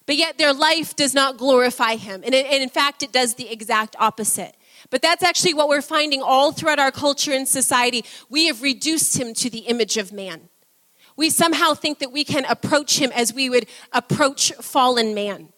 but yet their life does not glorify Him. And, in fact, it does the exact opposite. But that's actually what we're finding all throughout our culture and society. We have reduced Him to the image of man. We somehow think that we can approach Him as we would approach fallen man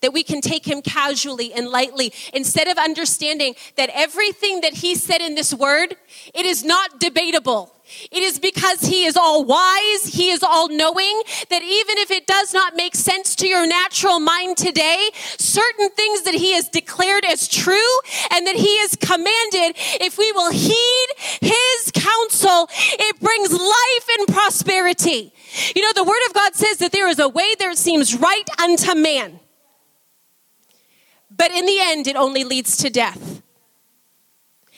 that we can take him casually and lightly. Instead of understanding that everything that he said in this word it is not debatable. It is because he is all wise, he is all knowing, that even if it does not make sense to your natural mind today, certain things that he has declared as true and that he has commanded, if we will heed his counsel, it brings life and prosperity. You know, the word of God says that there is a way that seems right unto man but in the end, it only leads to death.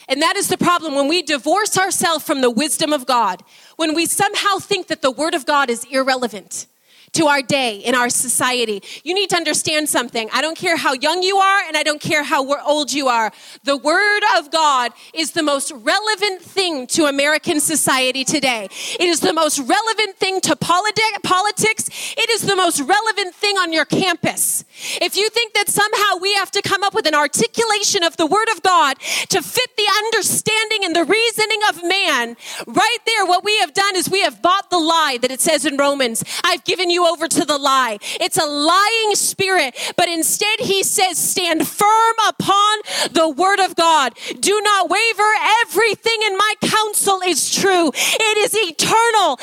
And that is the problem when we divorce ourselves from the wisdom of God, when we somehow think that the Word of God is irrelevant to our day in our society. You need to understand something. I don't care how young you are and I don't care how old you are. The Word of God is the most relevant thing to American society today. It is the most relevant thing to politi- politics. It is the most relevant thing on your campus. If you think that somehow we have to come up with an articulation of the Word of God to fit the understanding and the reasoning of man, right there, what we have done is we have bought the lie that it says in Romans I've given you over to the lie. It's a lying spirit, but instead he says, stand firm upon the word of God. Do not waver. Everything in my counsel is true. It is eternal.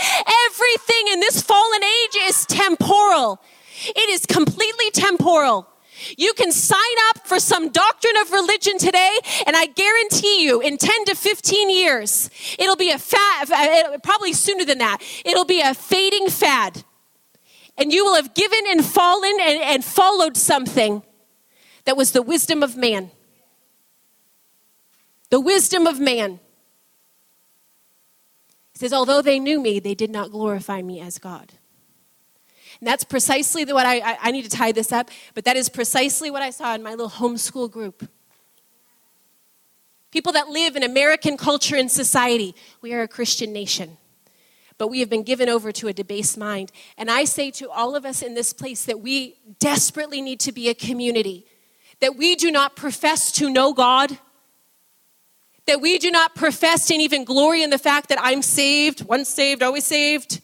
Everything in this fallen age is temporal. It is completely temporal. You can sign up for some doctrine of religion today, and I guarantee you, in 10 to 15 years, it'll be a fad, probably sooner than that, it'll be a fading fad and you will have given and fallen and, and followed something that was the wisdom of man. The wisdom of man. He says, although they knew me, they did not glorify me as God. And that's precisely what I, I, I need to tie this up, but that is precisely what I saw in my little homeschool group. People that live in American culture and society. We are a Christian nation but we have been given over to a debased mind. And I say to all of us in this place that we desperately need to be a community, that we do not profess to know God, that we do not profess and even glory in the fact that I'm saved, once saved, always saved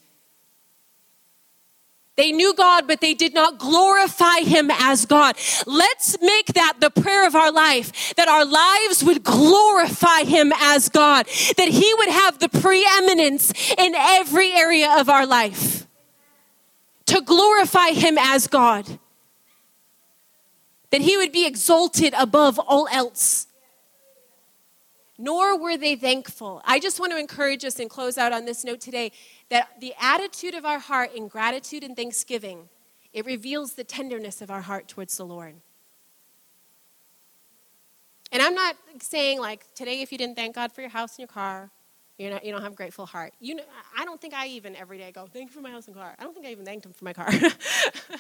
they knew God, but they did not glorify Him as God. Let's make that the prayer of our life, that our lives would glorify Him as God, that He would have the preeminence in every area of our life, to glorify Him as God, that He would be exalted above all else. Nor were they thankful. I just want to encourage us and close out on this note today that the attitude of our heart in gratitude and thanksgiving, it reveals the tenderness of our heart towards the Lord. And I'm not saying like today, if you didn't thank God for your house and your car, you're not, you don't have a grateful heart. You know, I don't think I even every day go, thank you for my house and car. I don't think I even thanked him for my car. [LAUGHS]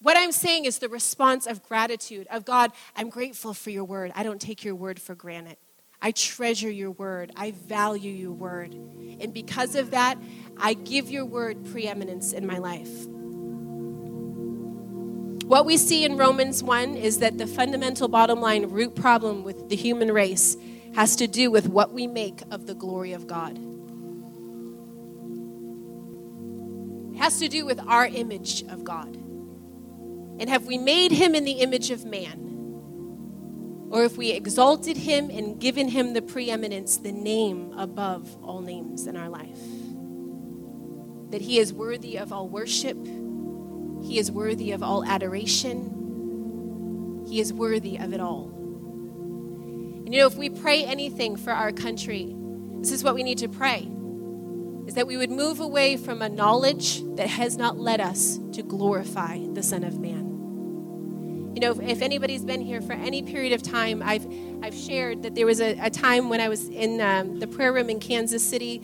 what I'm saying is the response of gratitude, of God, I'm grateful for your word. I don't take your word for granted. I treasure your word. I value your word. And because of that, I give your word preeminence in my life. What we see in Romans 1 is that the fundamental bottom line root problem with the human race has to do with what we make of the glory of God. It has to do with our image of God. And have we made him in the image of man? Or if we exalted him and given him the preeminence, the name above all names in our life? That he is worthy of all worship, he is worthy of all adoration, he is worthy of it all. And you know, if we pray anything for our country, this is what we need to pray is that we would move away from a knowledge that has not led us to glorify the Son of Man. You know, if, anybody's been here for any period of time, I've, I've shared that there was a, a time when I was in um, the prayer room in Kansas City,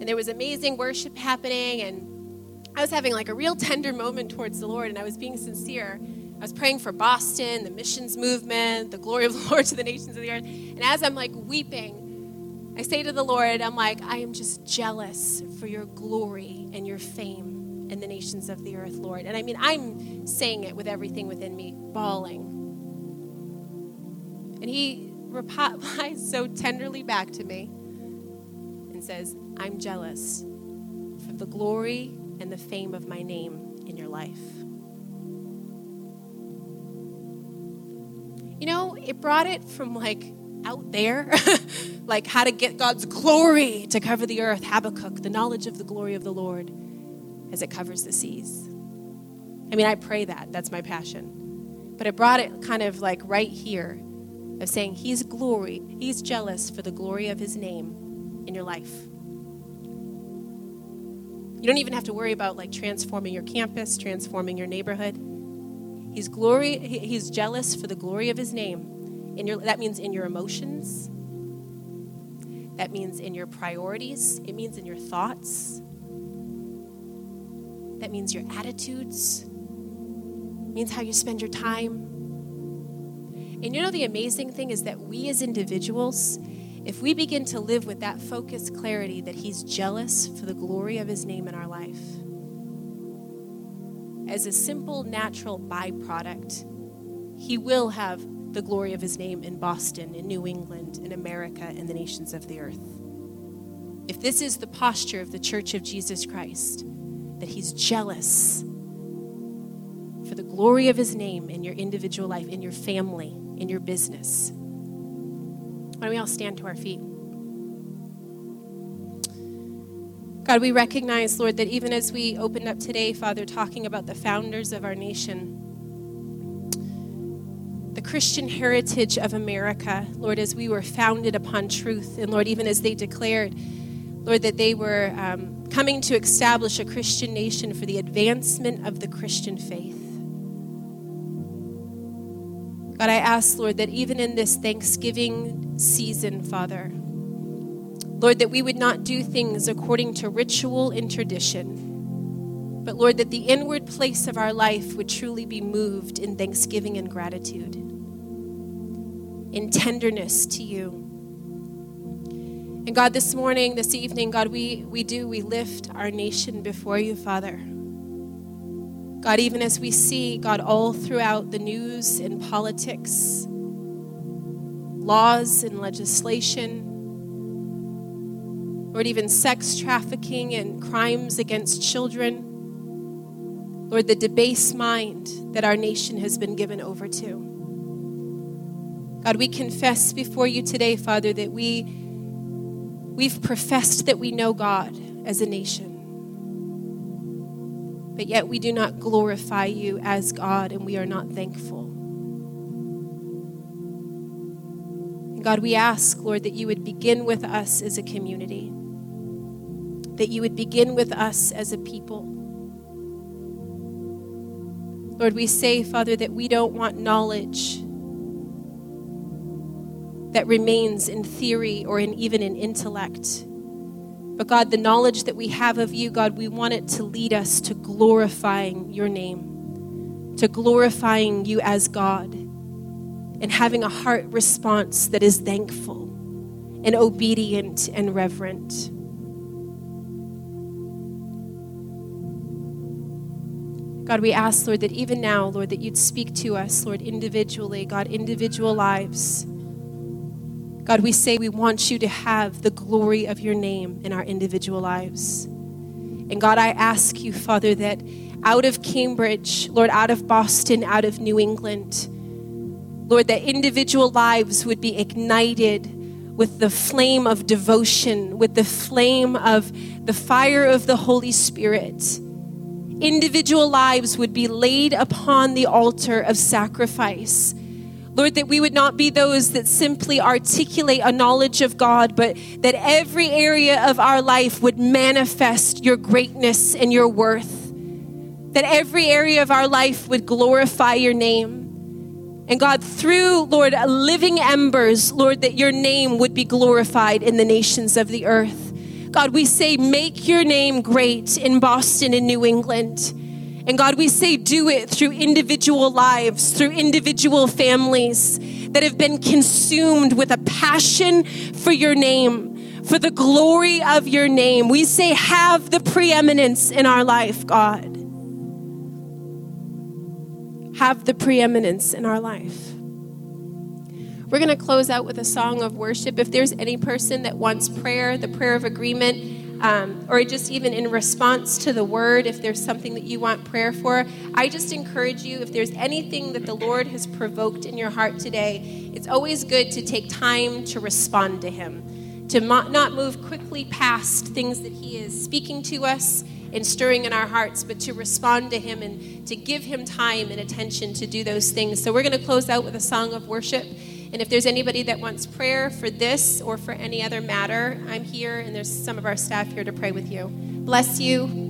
and there was amazing worship happening, and I was having like a real tender moment towards the Lord, and I was being sincere. I was praying for Boston, the missions movement, the glory of the [LAUGHS] Lord to the nations of the earth. And as I'm like weeping, I say to the Lord, I'm like, I am just jealous for your glory and your fame in the nations of the earth, Lord. And I mean, I'm saying it with everything within me, bawling. And he replies [LAUGHS] so tenderly back to me and says, I'm jealous for the glory and the fame of my name in your life. You know, it brought it from like out there, [LAUGHS] like how to get God's glory to cover the earth. Habakkuk, the knowledge of the glory of the Lord as it covers the seas. I mean, I pray that. That's my passion. But it brought it kind of like right here of saying, He's glory, He's jealous for the glory of His name in your life. You don't even have to worry about like transforming your campus, transforming your neighborhood. He's glory, he's jealous for the glory of his name in your, that means in your emotions. That means in your priorities. It means in your thoughts. That means your attitudes. It means how you spend your time. And you know, the amazing thing is that we as individuals, if we begin to live with that focused clarity that He's jealous for the glory of His name in our life, as a simple natural byproduct, He will have the glory of his name in Boston, in New England, in America, and the nations of the earth. If this is the posture of the church of Jesus Christ, that he's jealous for the glory of his name in your individual life, in your family, in your business. Why don't we all stand to our feet? God, we recognize, Lord, that even as we opened up today, Father, talking about the founders of our nation, the Christian heritage of America, Lord, as we were founded upon truth, and Lord, even as they declared, Lord, that they were um, coming to establish a Christian nation for the advancement of the Christian faith. God, I ask, Lord, that even in this Thanksgiving season, Father, Lord, that we would not do things according to ritual and tradition but Lord, that the inward place of our life would truly be moved in thanksgiving and gratitude, in tenderness to you. And God, this morning, this evening, God, we, we do, we lift our nation before you, Father. God, even as we see, God, all throughout the news and politics, laws and legislation, Lord, even sex trafficking and crimes against children. Lord, the debased mind that our nation has been given over to. God, we confess before you today, Father, that we we've professed that we know God as a nation. But yet we do not glorify you as God and we are not thankful. God, we ask, Lord, that you would begin with us as a community, that you would begin with us as a people. Lord, we say, Father, that we don't want knowledge that remains in theory or in even in intellect. But God, the knowledge that we have of you, God, we want it to lead us to glorifying your name, to glorifying you as God, and having a heart response that is thankful and obedient and reverent. God, we ask, Lord, that even now, Lord, that you'd speak to us, Lord, individually, God, individual lives. God, we say we want you to have the glory of your name in our individual lives. And God, I ask you, Father, that out of Cambridge, Lord, out of Boston, out of New England, Lord, that individual lives would be ignited with the flame of devotion, with the flame of the fire of the Holy Spirit. Individual lives would be laid upon the altar of sacrifice Lord, that we would not be those that simply articulate a knowledge of God, but that every area of our life would manifest your greatness and your worth. That every area of our life would glorify your name. And God, through, Lord, living embers, Lord, that your name would be glorified in the nations of the earth. God, we say, make your name great in Boston and New England. And God, we say, do it through individual lives, through individual families that have been consumed with a passion for your name, for the glory of your name. We say, have the preeminence in our life, God. Have the preeminence in our life. We're going to close out with a song of worship. If there's any person that wants prayer, the prayer of agreement, um, or just even in response to the word, if there's something that you want prayer for, I just encourage you, if there's anything that the Lord has provoked in your heart today, it's always good to take time to respond to Him, to not move quickly past things that He is speaking to us and stirring in our hearts, but to respond to Him and to give Him time and attention to do those things. So we're going to close out with a song of worship. And if there's anybody that wants prayer for this or for any other matter, I'm here and there's some of our staff here to pray with you. Bless you.